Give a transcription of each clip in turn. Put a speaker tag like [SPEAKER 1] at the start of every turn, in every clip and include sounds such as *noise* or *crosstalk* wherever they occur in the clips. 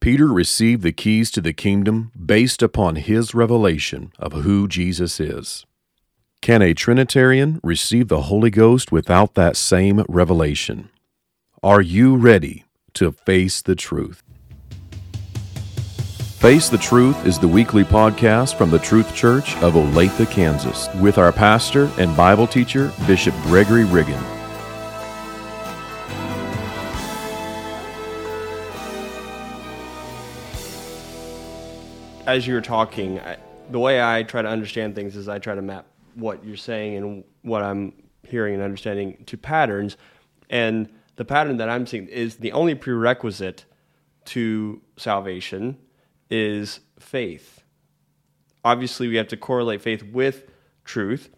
[SPEAKER 1] Peter received the keys to the kingdom based upon his revelation of who Jesus is. Can a Trinitarian receive the Holy Ghost without that same revelation? Are you ready to face the truth? Face the Truth is the weekly podcast from the Truth Church of Olathe, Kansas, with our pastor and Bible teacher, Bishop Gregory Riggin.
[SPEAKER 2] As you're talking, I, the way I try to understand things is I try to map what you're saying and what I'm hearing and understanding to patterns. And the pattern that I'm seeing is the only prerequisite to salvation is faith. Obviously, we have to correlate faith with truth,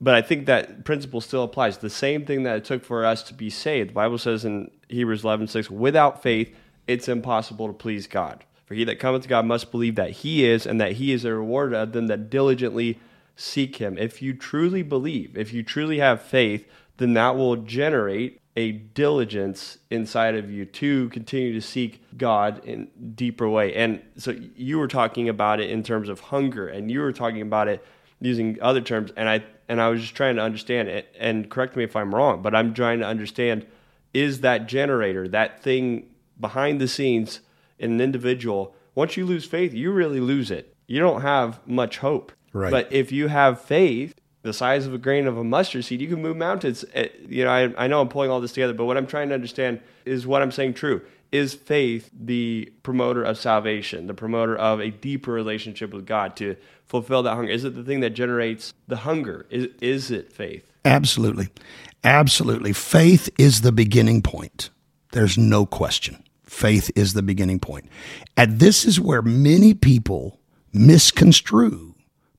[SPEAKER 2] but I think that principle still applies. The same thing that it took for us to be saved. The Bible says in Hebrews 11 6, without faith, it's impossible to please God. For he that cometh to God must believe that he is, and that he is a rewarder of them that diligently seek him. If you truly believe, if you truly have faith, then that will generate a diligence inside of you to continue to seek God in deeper way. And so you were talking about it in terms of hunger, and you were talking about it using other terms, and I and I was just trying to understand it. And correct me if I'm wrong, but I'm trying to understand: is that generator, that thing behind the scenes? In an individual, once you lose faith, you really lose it. You don't have much hope.
[SPEAKER 3] Right.
[SPEAKER 2] But if you have faith, the size of a grain of a mustard seed, you can move mountains. Eh, you know, I, I know I'm pulling all this together, but what I'm trying to understand is what I'm saying true. Is faith the promoter of salvation, the promoter of a deeper relationship with God to fulfill that hunger? Is it the thing that generates the hunger? Is, is it faith?
[SPEAKER 3] Absolutely. Absolutely. Faith is the beginning point. There's no question. Faith is the beginning point. And this is where many people misconstrue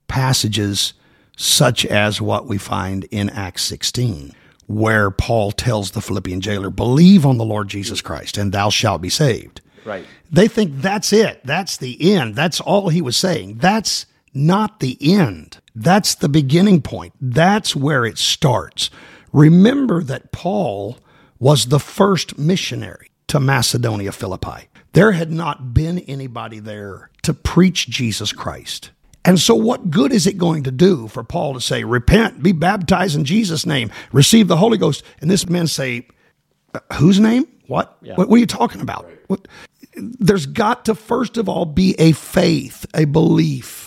[SPEAKER 3] passages such as what we find in Acts 16, where Paul tells the Philippian jailer, Believe on the Lord Jesus Christ, and thou shalt be saved.
[SPEAKER 2] Right.
[SPEAKER 3] They think that's it. That's the end. That's all he was saying. That's not the end. That's the beginning point. That's where it starts. Remember that Paul was the first missionary to Macedonia Philippi. There had not been anybody there to preach Jesus Christ. And so, what good is it going to do for Paul to say, Repent, be baptized in Jesus' name, receive the Holy Ghost? And this man say, uh, Whose name? What? Yeah. what? What, are you talking about? What? There's got to, first of all, be a faith, a belief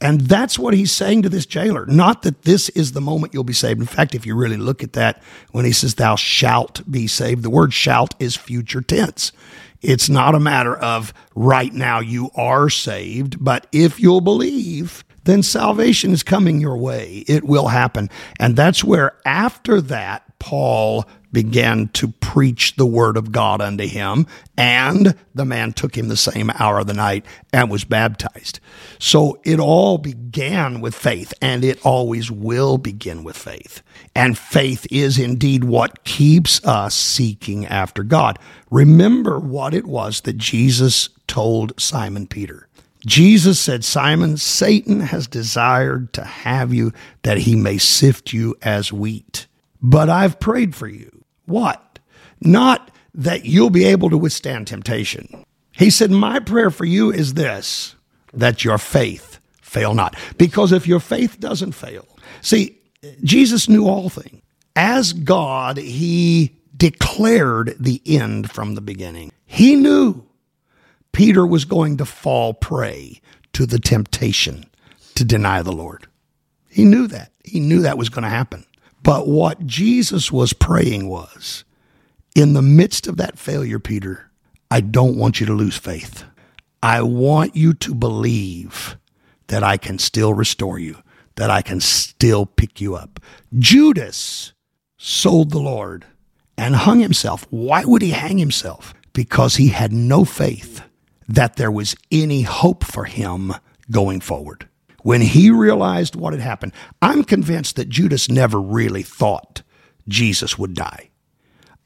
[SPEAKER 3] and that's what he's saying to this jailer. Not that this is the moment you'll be saved. In fact, if you really look at that, when he says, Thou shalt be saved, the word shalt is future tense. It's not a matter of right now you are saved, but if you'll believe, then salvation is coming your way. It will happen. And that's where, after that, Paul began to preach the word of God unto him, and the man took him the same hour of the night and was baptized. So it all began with faith, and it always will begin with faith. And faith is indeed what keeps us seeking after God. Remember what it was that Jesus told Simon Peter. Jesus said, Simon, Satan has desired to have you that he may sift you as wheat. But I've prayed for you what? Not that you'll be able to withstand temptation. He said, My prayer for you is this that your faith fail not. Because if your faith doesn't fail, see, Jesus knew all things. As God, he declared the end from the beginning. He knew Peter was going to fall prey to the temptation to deny the Lord. He knew that. He knew that was going to happen. But what Jesus was praying was, in the midst of that failure, Peter, I don't want you to lose faith. I want you to believe that I can still restore you, that I can still pick you up. Judas sold the Lord and hung himself. Why would he hang himself? Because he had no faith that there was any hope for him going forward when he realized what had happened, I'm convinced that Judas never really thought Jesus would die.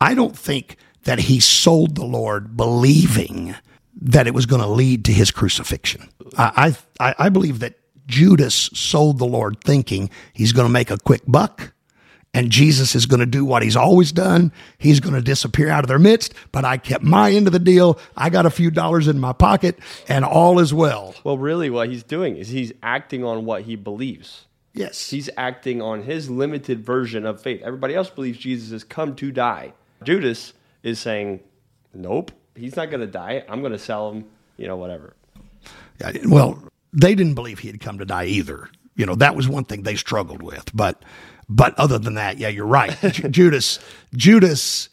[SPEAKER 3] I don't think that he sold the Lord believing that it was going to lead to his crucifixion. I, I, I believe that Judas sold the Lord thinking he's going to make a quick buck and Jesus is going to do what he's always done. He's going to disappear out of their midst, but I kept my end of the deal. I got a few dollars in my pocket, and all is well.
[SPEAKER 2] Well, really, what he's doing is he's acting on what he believes.
[SPEAKER 3] Yes.
[SPEAKER 2] He's acting on his limited version of faith. Everybody else believes Jesus has come to die. Judas is saying, nope, he's not going to die. I'm going to sell him, you know, whatever.
[SPEAKER 3] Yeah, well, they didn't believe he had come to die either. You know, that was one thing they struggled with. But but other than that, yeah, you're right. *laughs* Judas Judas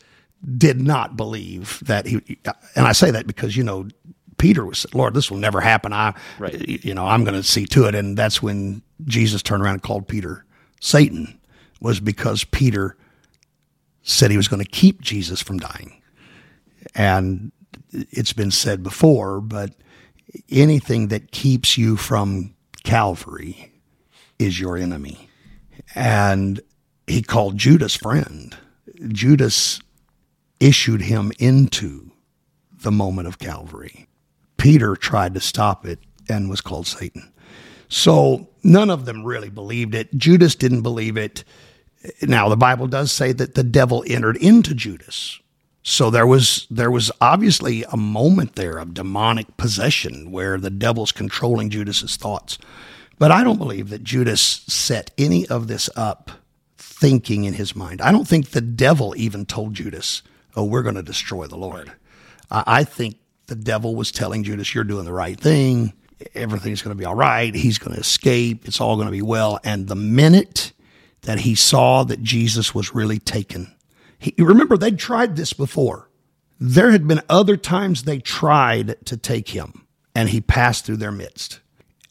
[SPEAKER 3] did not believe that he and I say that because you know Peter was Lord, this will never happen. I
[SPEAKER 2] Right.
[SPEAKER 3] you know, I'm going to see to it and that's when Jesus turned around and called Peter Satan was because Peter said he was going to keep Jesus from dying. And it's been said before, but anything that keeps you from Calvary is your enemy. And he called Judas friend. Judas issued him into the moment of Calvary. Peter tried to stop it and was called Satan. So none of them really believed it. Judas didn't believe it. Now the Bible does say that the devil entered into Judas. So there was there was obviously a moment there of demonic possession where the devil's controlling Judas's thoughts. But I don't believe that Judas set any of this up thinking in his mind. I don't think the devil even told Judas, "Oh, we're going to destroy the Lord." I think the devil was telling Judas, "You're doing the right thing. Everything's going to be all right. He's going to escape. It's all going to be well." And the minute that he saw that Jesus was really taken, he, remember they'd tried this before. There had been other times they tried to take him, and he passed through their midst,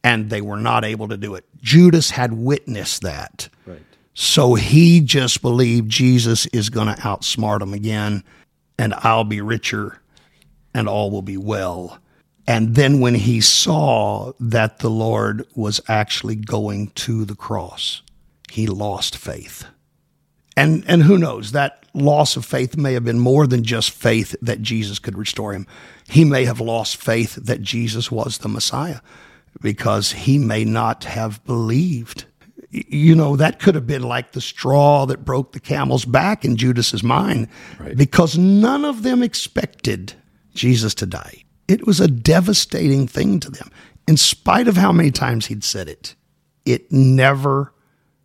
[SPEAKER 3] and they were not able to do it. Judas had witnessed that.
[SPEAKER 2] Right.
[SPEAKER 3] So he just believed Jesus is going to outsmart him again, and I'll be richer, and all will be well. And then when he saw that the Lord was actually going to the cross, he lost faith. And and who knows, that loss of faith may have been more than just faith that Jesus could restore him. He may have lost faith that Jesus was the Messiah because he may not have believed. You know, that could have been like the straw that broke the camel's back in Judas's mind
[SPEAKER 1] Right.
[SPEAKER 3] because none of them expected Jesus to die. It was a devastating thing to them. In spite of how many times he'd said it, it never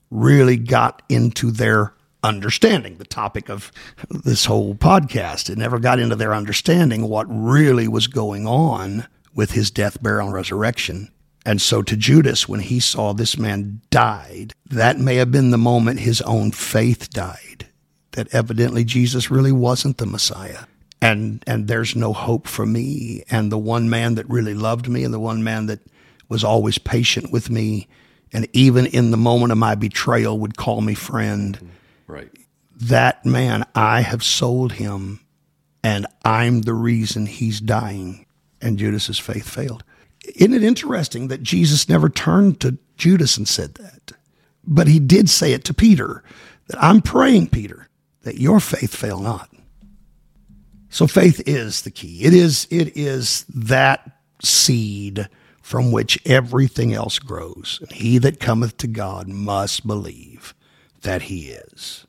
[SPEAKER 3] really got into their understanding, the topic of this whole podcast. It never got into their understanding what really was going on with his death, burial, and resurrection. And so to Judas, when he saw this man died, that may have been the moment his own faith died, that evidently Jesus really wasn't the Messiah. And, and there's no hope for me. And the one man that really loved me and the one man that was always patient with me and even in the moment of my betrayal would call me friend mm-hmm.
[SPEAKER 1] Right.
[SPEAKER 3] that man, I have sold him and I'm the reason he's dying. And Judas's faith failed. Isn't it interesting that Jesus never turned to Judas and said that? But he did say it to Peter that I'm praying, Peter, that your faith fail not. So faith is the key. It is it is that seed from which everything else grows. And he that cometh to God must believe that he is.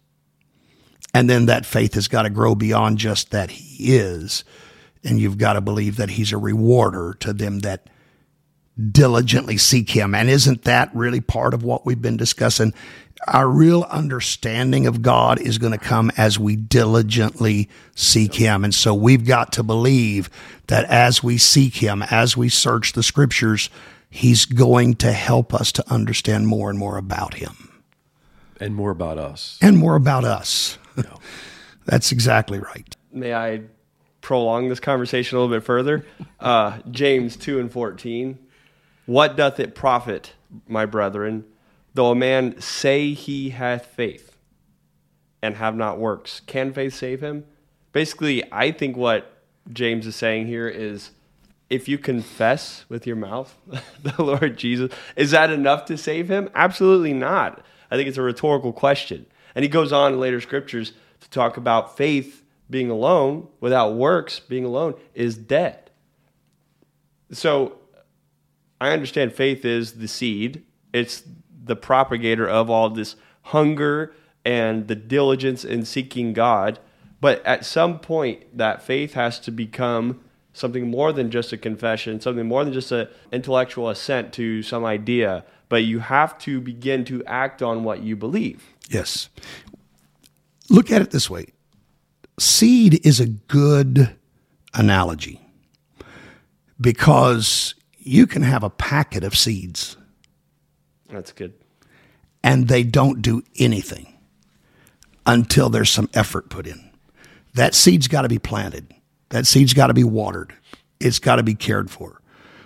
[SPEAKER 3] And then that faith has got to grow beyond just that he is. And you've got to believe that he's a rewarder to them that diligently seek him. And isn't that really part of what we've been discussing? Our real understanding of God is going to come as we diligently seek him. And so we've got to believe that as we seek him, as we search the scriptures, he's going to help us to understand more and more about him
[SPEAKER 1] And more about us.
[SPEAKER 3] and more about us. *laughs* That's exactly right.
[SPEAKER 2] May I prolong this conversation a little bit further? Uh, James 2 and 14. What doth it profit, my brethren, though a man say he hath faith and have not works? Can faith save him? Basically, I think what James is saying here is if you confess with your mouth *laughs* the Lord Jesus, is that enough to save him? Absolutely not. I think it's a rhetorical question. And he goes on in later scriptures to talk about faith being alone without works being alone is dead. So I understand faith is the seed. It's the propagator of all this hunger and the diligence in seeking God. But at some point, that faith has to become something more than just a confession, something more than just an intellectual assent to some idea, but you have to begin to act on what you believe.
[SPEAKER 3] Yes. Look at it this way seed is a good analogy because you can have a packet of seeds
[SPEAKER 2] That's good.
[SPEAKER 3] and they don't do anything until there's some effort put in. That seed's got to be planted. That seed's got to be watered. It's got to be cared for.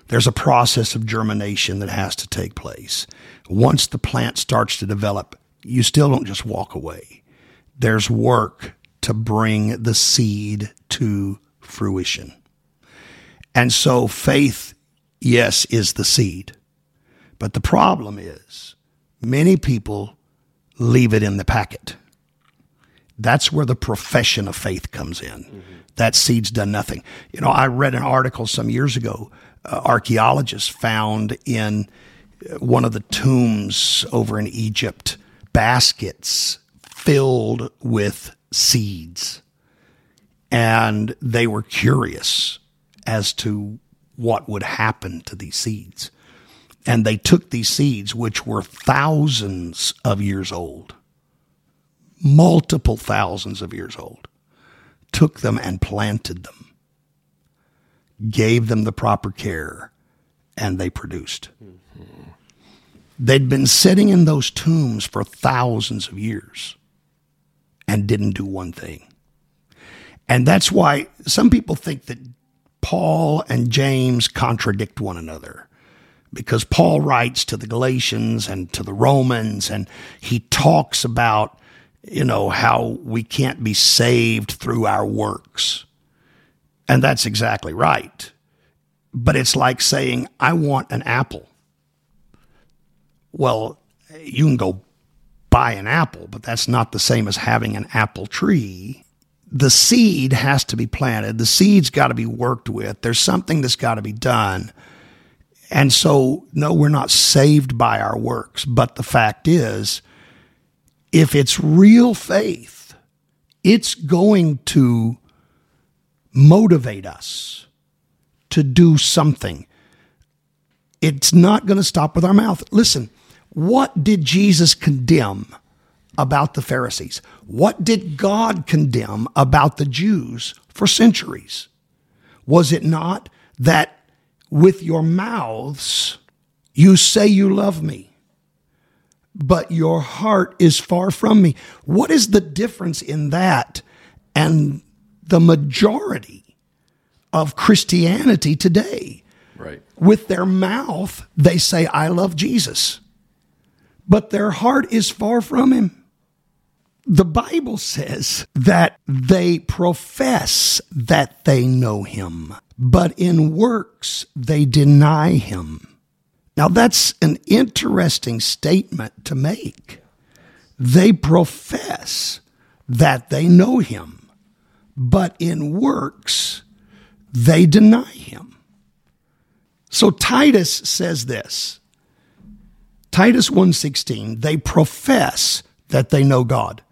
[SPEAKER 3] There's a process of germination that has to take place. Once the plant starts to develop, you still don't just walk away. There's work to bring the seed to fruition. And so faith, yes, is the seed. But the problem is many people leave it in the packet. That's where the profession of faith comes in. Mm-hmm. That seed's done nothing. You know, I read an article some years ago. Uh, archaeologists found in uh, one of the tombs over in Egypt baskets filled with seeds. And they were curious as to what would happen to these seeds. And they took these seeds, which were thousands of years old, multiple thousands of years old, took them and planted them, gave them the proper care, and they produced. Mm-hmm. They'd been sitting in those tombs for thousands of years and didn't do one thing. And that's why some people think that Paul and James contradict one another because Paul writes to the Galatians and to the Romans and he talks about you know, how we can't be saved through our works. And that's exactly right. But it's like saying, I want an apple. Well, you can go buy an apple, but that's not the same as having an apple tree. The seed has to be planted, the seed's got to be worked with. There's something that's got to be done. And so, no, we're not saved by our works. But the fact is, if it's real faith, it's going to motivate us to do something. It's not going to stop with our mouth. Listen, what did Jesus condemn about the Pharisees? What did God condemn about the Jews for centuries? Was it not that with your mouths you say you love me, but your heart is far from me. What is the difference in that and the majority of Christianity today?
[SPEAKER 1] Right.
[SPEAKER 3] With their mouth, they say, I love Jesus, but their heart is far from him. The Bible says that they profess that they know him, but in works they deny him. Now, that's an interesting statement to make. They profess that they know him, but in works, they deny him. So Titus says this. Titus 1:16 they profess that they know God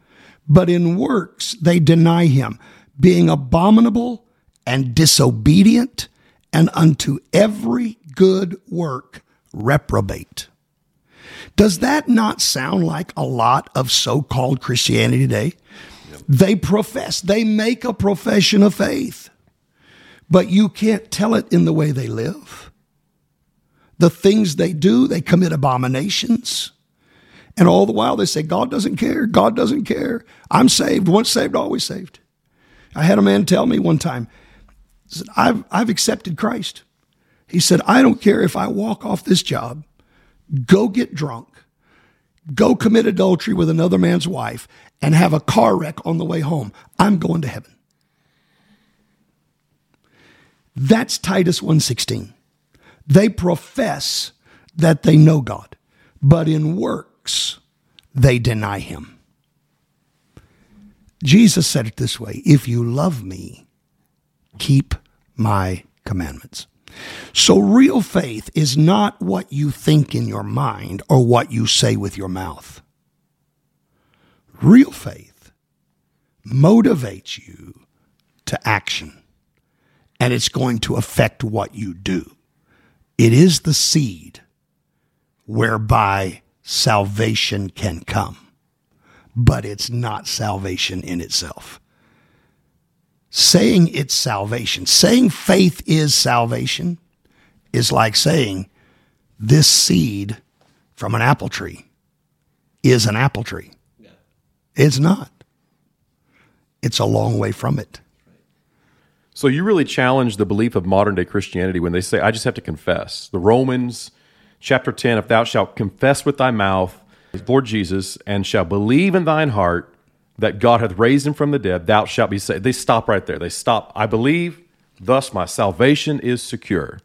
[SPEAKER 3] but in works they deny him being abominable and disobedient and unto every good work reprobate. Does that not sound like a lot of so called Christianity today? Yep. They profess, they make a profession of faith, but you can't tell it in the way they live. The things they do, they commit abominations. And all the while they say, God doesn't care. God doesn't care. I'm saved. Once saved, always saved. I had a man tell me one time, I've, I've accepted Christ. He said, I don't care if I walk off this job, go get drunk, go commit adultery with another man's wife, and have a car wreck on the way home. I'm going to heaven. That's Titus 1:16. They profess that they know God, but in works they deny him. Jesus said it this way, if you love me, keep my commandments. So, real faith is not what you think in your mind or what you say with your mouth. Real faith motivates you to action, and it's going to affect what you do. It is the seed whereby salvation can come, but it's not salvation in itself. Saying it's salvation, saying faith is salvation, is like saying this seed from an apple tree is an apple tree. Yeah. It's not. It's a long way from it.
[SPEAKER 1] So you really challenge the belief of modern day Christianity when they say, I just have to confess. The Romans chapter 10, if thou shalt confess with thy mouth, Lord Jesus, and shall believe in thine heart that God hath raised him from the dead, thou shalt be saved. They stop right there. They stop, I believe, thus my salvation is secure.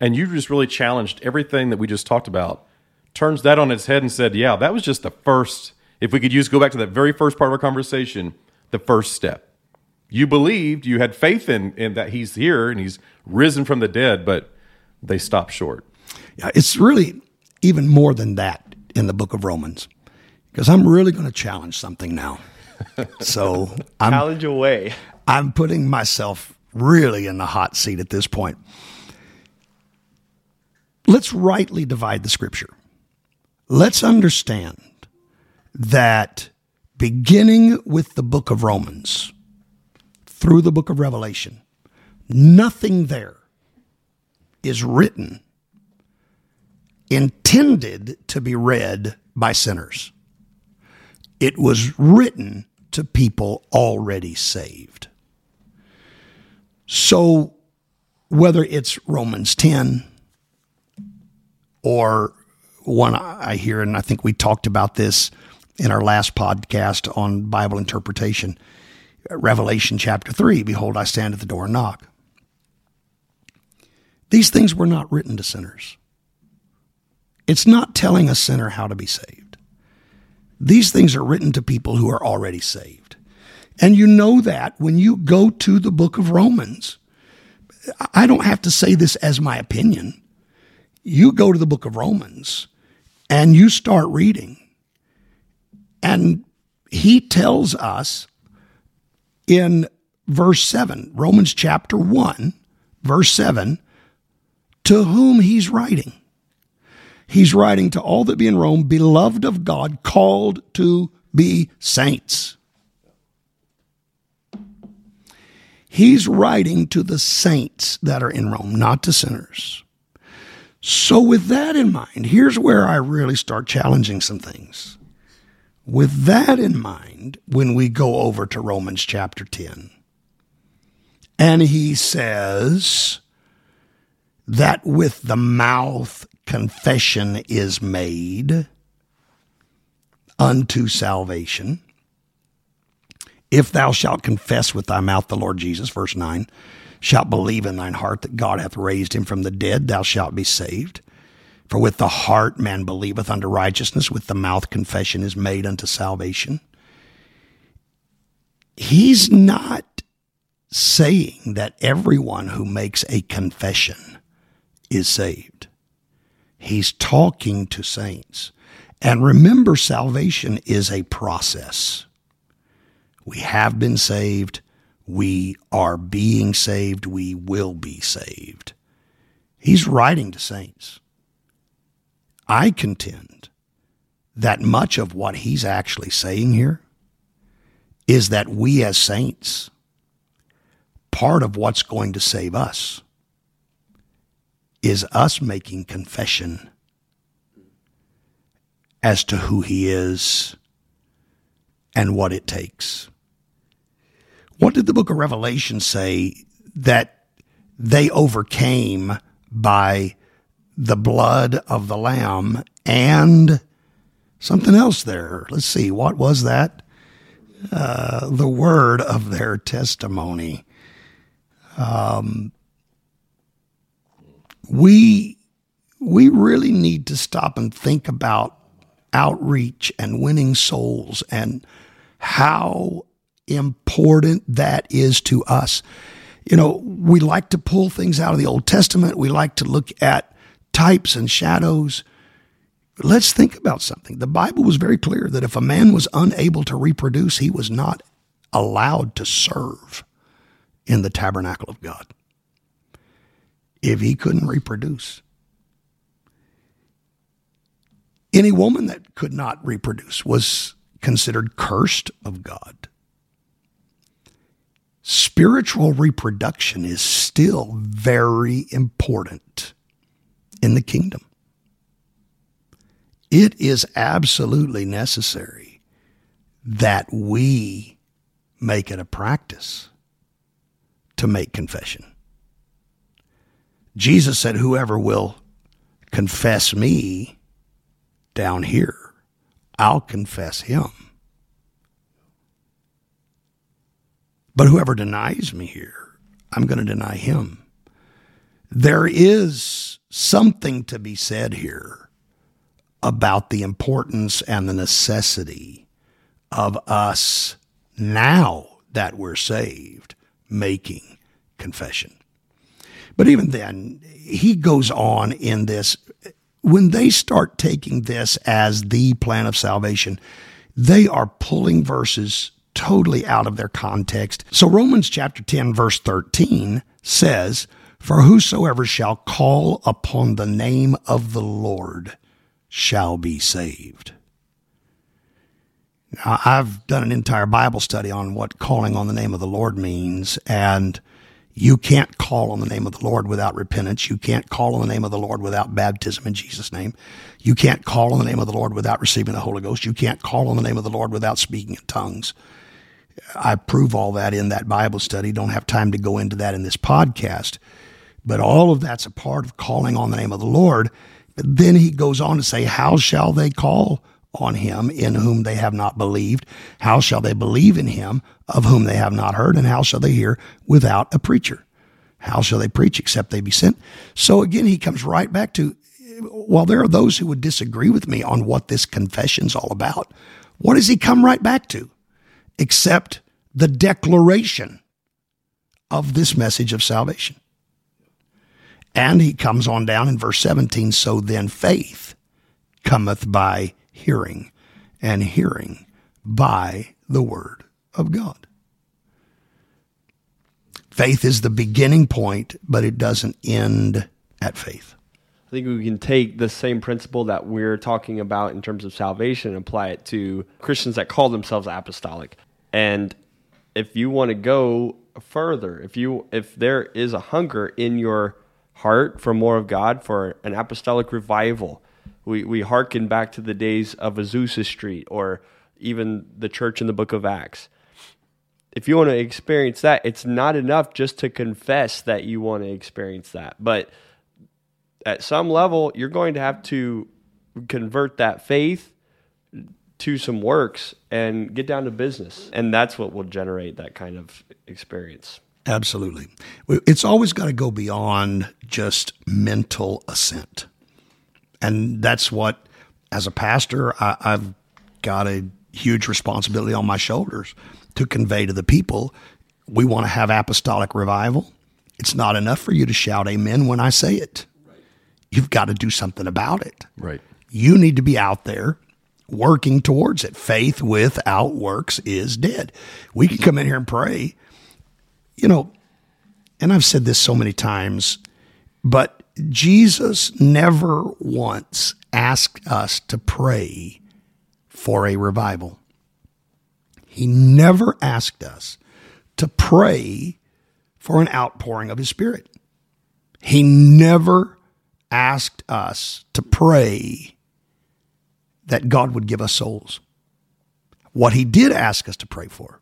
[SPEAKER 1] And you just really challenged everything that we just talked about, turns that on its head and said, yeah, that was just the first, if we could use, go back to that very first part of our conversation, the first step. You believed, you had faith in, in that he's here and he's risen from the dead, but they stopped short.
[SPEAKER 3] Yeah, it's really even more than that in the book of Romans, because I'm really going to challenge something now. *laughs* So I'm
[SPEAKER 2] challenge away.
[SPEAKER 3] I'm putting myself really in the hot seat at this point. Let's rightly divide the scripture. Let's understand that beginning with the book of Romans through the book of Revelation, nothing there is written intended to be read by sinners. It was written to people already saved. So, whether it's Romans 10 or one I hear, and I think we talked about this in our last podcast on Bible interpretation, Revelation chapter 3 Behold, I stand at the door and knock. These things were not written to sinners. It's not telling a sinner how to be saved. These things are written to people who are already saved. And you know that when you go to the book of Romans. I don't have to say this as my opinion. You go to the book of Romans and you start reading, and he tells us in verse 7, Romans chapter 1, verse 7, to whom he's writing. He's writing to all that be in Rome, beloved of God, called to be saints. He's writing to the saints that are in Rome, not to sinners. So, with that in mind, here's where I really start challenging some things. With that in mind, when we go over to Romans chapter 10, and he says that with the mouth confession is made unto salvation. If thou shalt confess with thy mouth the Lord Jesus, verse 9, shalt believe in thine heart that God hath raised him from the dead, thou shalt be saved. For with the heart man believeth unto righteousness, with the mouth confession is made unto salvation. He's not saying that everyone who makes a confession is saved. He's talking to saints. And remember, salvation is a process. We have been saved. We are being saved. We will be saved. He's writing to saints. I contend that much of what he's actually saying here is that we as saints, part of what's going to save us is us making confession as to who he is and what it takes. What did the book of Revelation say that they overcame by the blood of the Lamb and something else there? Let's see, what was that? Uh, the word of their testimony. Um, we we really need to stop and think about outreach and winning souls and how important that is to us. You know, we like to pull things out of the Old Testament. We like to look at types and shadows. let's think about something. The Bible was very clear that if a man was unable to reproduce, he was not allowed to serve in the tabernacle of God. If he couldn't reproduce, any woman that could not reproduce was considered cursed of God. Spiritual reproduction is still very important in the kingdom. It is absolutely necessary that we make it a practice to make confession. Jesus said, Whoever will confess me down here, I'll confess him. But whoever denies me here, I'm going to deny him. There is something to be said here about the importance and the necessity of us now that we're saved making confession. But even then, he goes on in this. When they start taking this as the plan of salvation, they are pulling verses totally out of their context. So Romans chapter 10, verse 13 says, For whosoever shall call upon the name of the Lord shall be saved. Now, I've done an entire Bible study on what calling on the name of the Lord means, and you can't call on the name of the Lord without repentance. You can't call on the name of the Lord without baptism in Jesus' name. You can't call on the name of the Lord without receiving the Holy Ghost. You can't call on the name of the Lord without speaking in tongues. I prove all that in that Bible study. Don't have time to go into that in this podcast. But all of that's a part of calling on the name of the Lord. But then he goes on to say, How shall they call on him in whom they have not believed? How shall they believe in him of whom they have not heard? And how shall they hear without a preacher? How shall they preach except they be sent? So again, he comes right back to while there are those who would disagree with me on what this confession's all about, what does he come right back to? Except the declaration of this message of salvation. And he comes on down in verse 17 so then faith cometh by hearing, and hearing by the word of God. Faith is the beginning point, but it doesn't end at faith.
[SPEAKER 2] I think we can take the same principle that we're talking about in terms of salvation and apply it to Christians that call themselves apostolic. And if you want to go further, if you if there is a hunger in your heart for more of God, for an apostolic revival, we we hearken back to the days of Azusa Street or even the church in the book of Acts. If you want to experience that, it's not enough just to confess that you want to experience that. But at some level, you're going to have to convert that faith to some works and get down to business. And that's what will generate that kind of experience.
[SPEAKER 3] Absolutely. It's always got to go beyond just mental assent. And that's what, as a pastor, I, have got a huge responsibility on my shoulders to convey to the people. We want to have apostolic revival. It's not enough for you to shout amen when I say it. Right. You've got to do something about it.
[SPEAKER 1] Right.
[SPEAKER 3] You need to be out there working towards it. Faith without works is dead. We can come in here and pray. You know, and I've said this so many times, but Jesus never once asked us to pray for a revival. He never asked us to pray for an outpouring of His Spirit. He never asked us to pray that God would give us souls. What He did ask us to pray for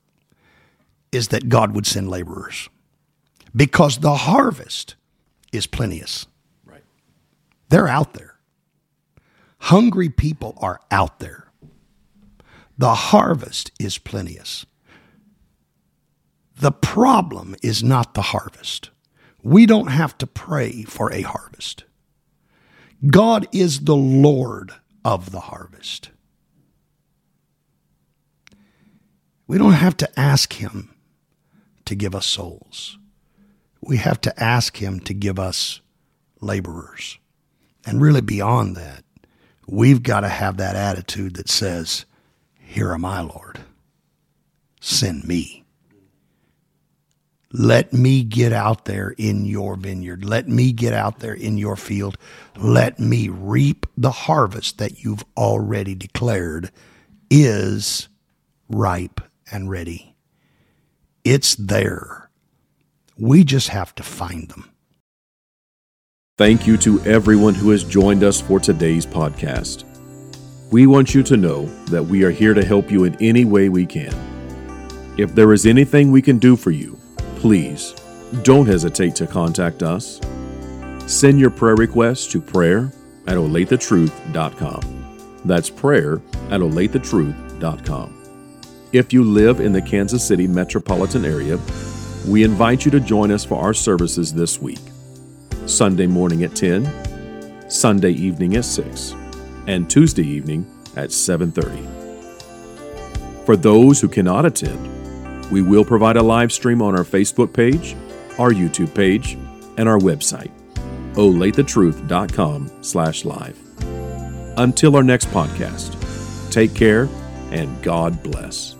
[SPEAKER 3] is that God would send laborers because the harvest is plenteous. They're out there. Hungry people are out there. The harvest is plenteous. The problem is not the harvest. We don't have to pray for a harvest. God is the Lord of the harvest. We don't have to ask Him to give us souls. We have to ask Him to give us laborers. And really, beyond that, We've got to have that attitude that says, Here am I, Lord. Send me. Let me get out there in your vineyard. Let me get out there in your field. Let me reap the harvest that you've already declared is ripe and ready. It's there. We just have to find them.
[SPEAKER 1] Thank you to everyone who has joined us for today's podcast. We want you to know that we are here to help you in any way we can. If there is anything we can do for you, please don't hesitate to contact us. Send your prayer requests to prayer at olathetruth.com. That's prayer at olathetruth.com. If you live in the Kansas City metropolitan area, we invite you to join us for our services this week. Sunday morning at 10, Sunday evening at 6, and Tuesday evening at 7:30. For those who cannot attend, we will provide a live stream on our Facebook page, our YouTube page, and our website, olathetruth.com/live. Until our next podcast, take care and God bless.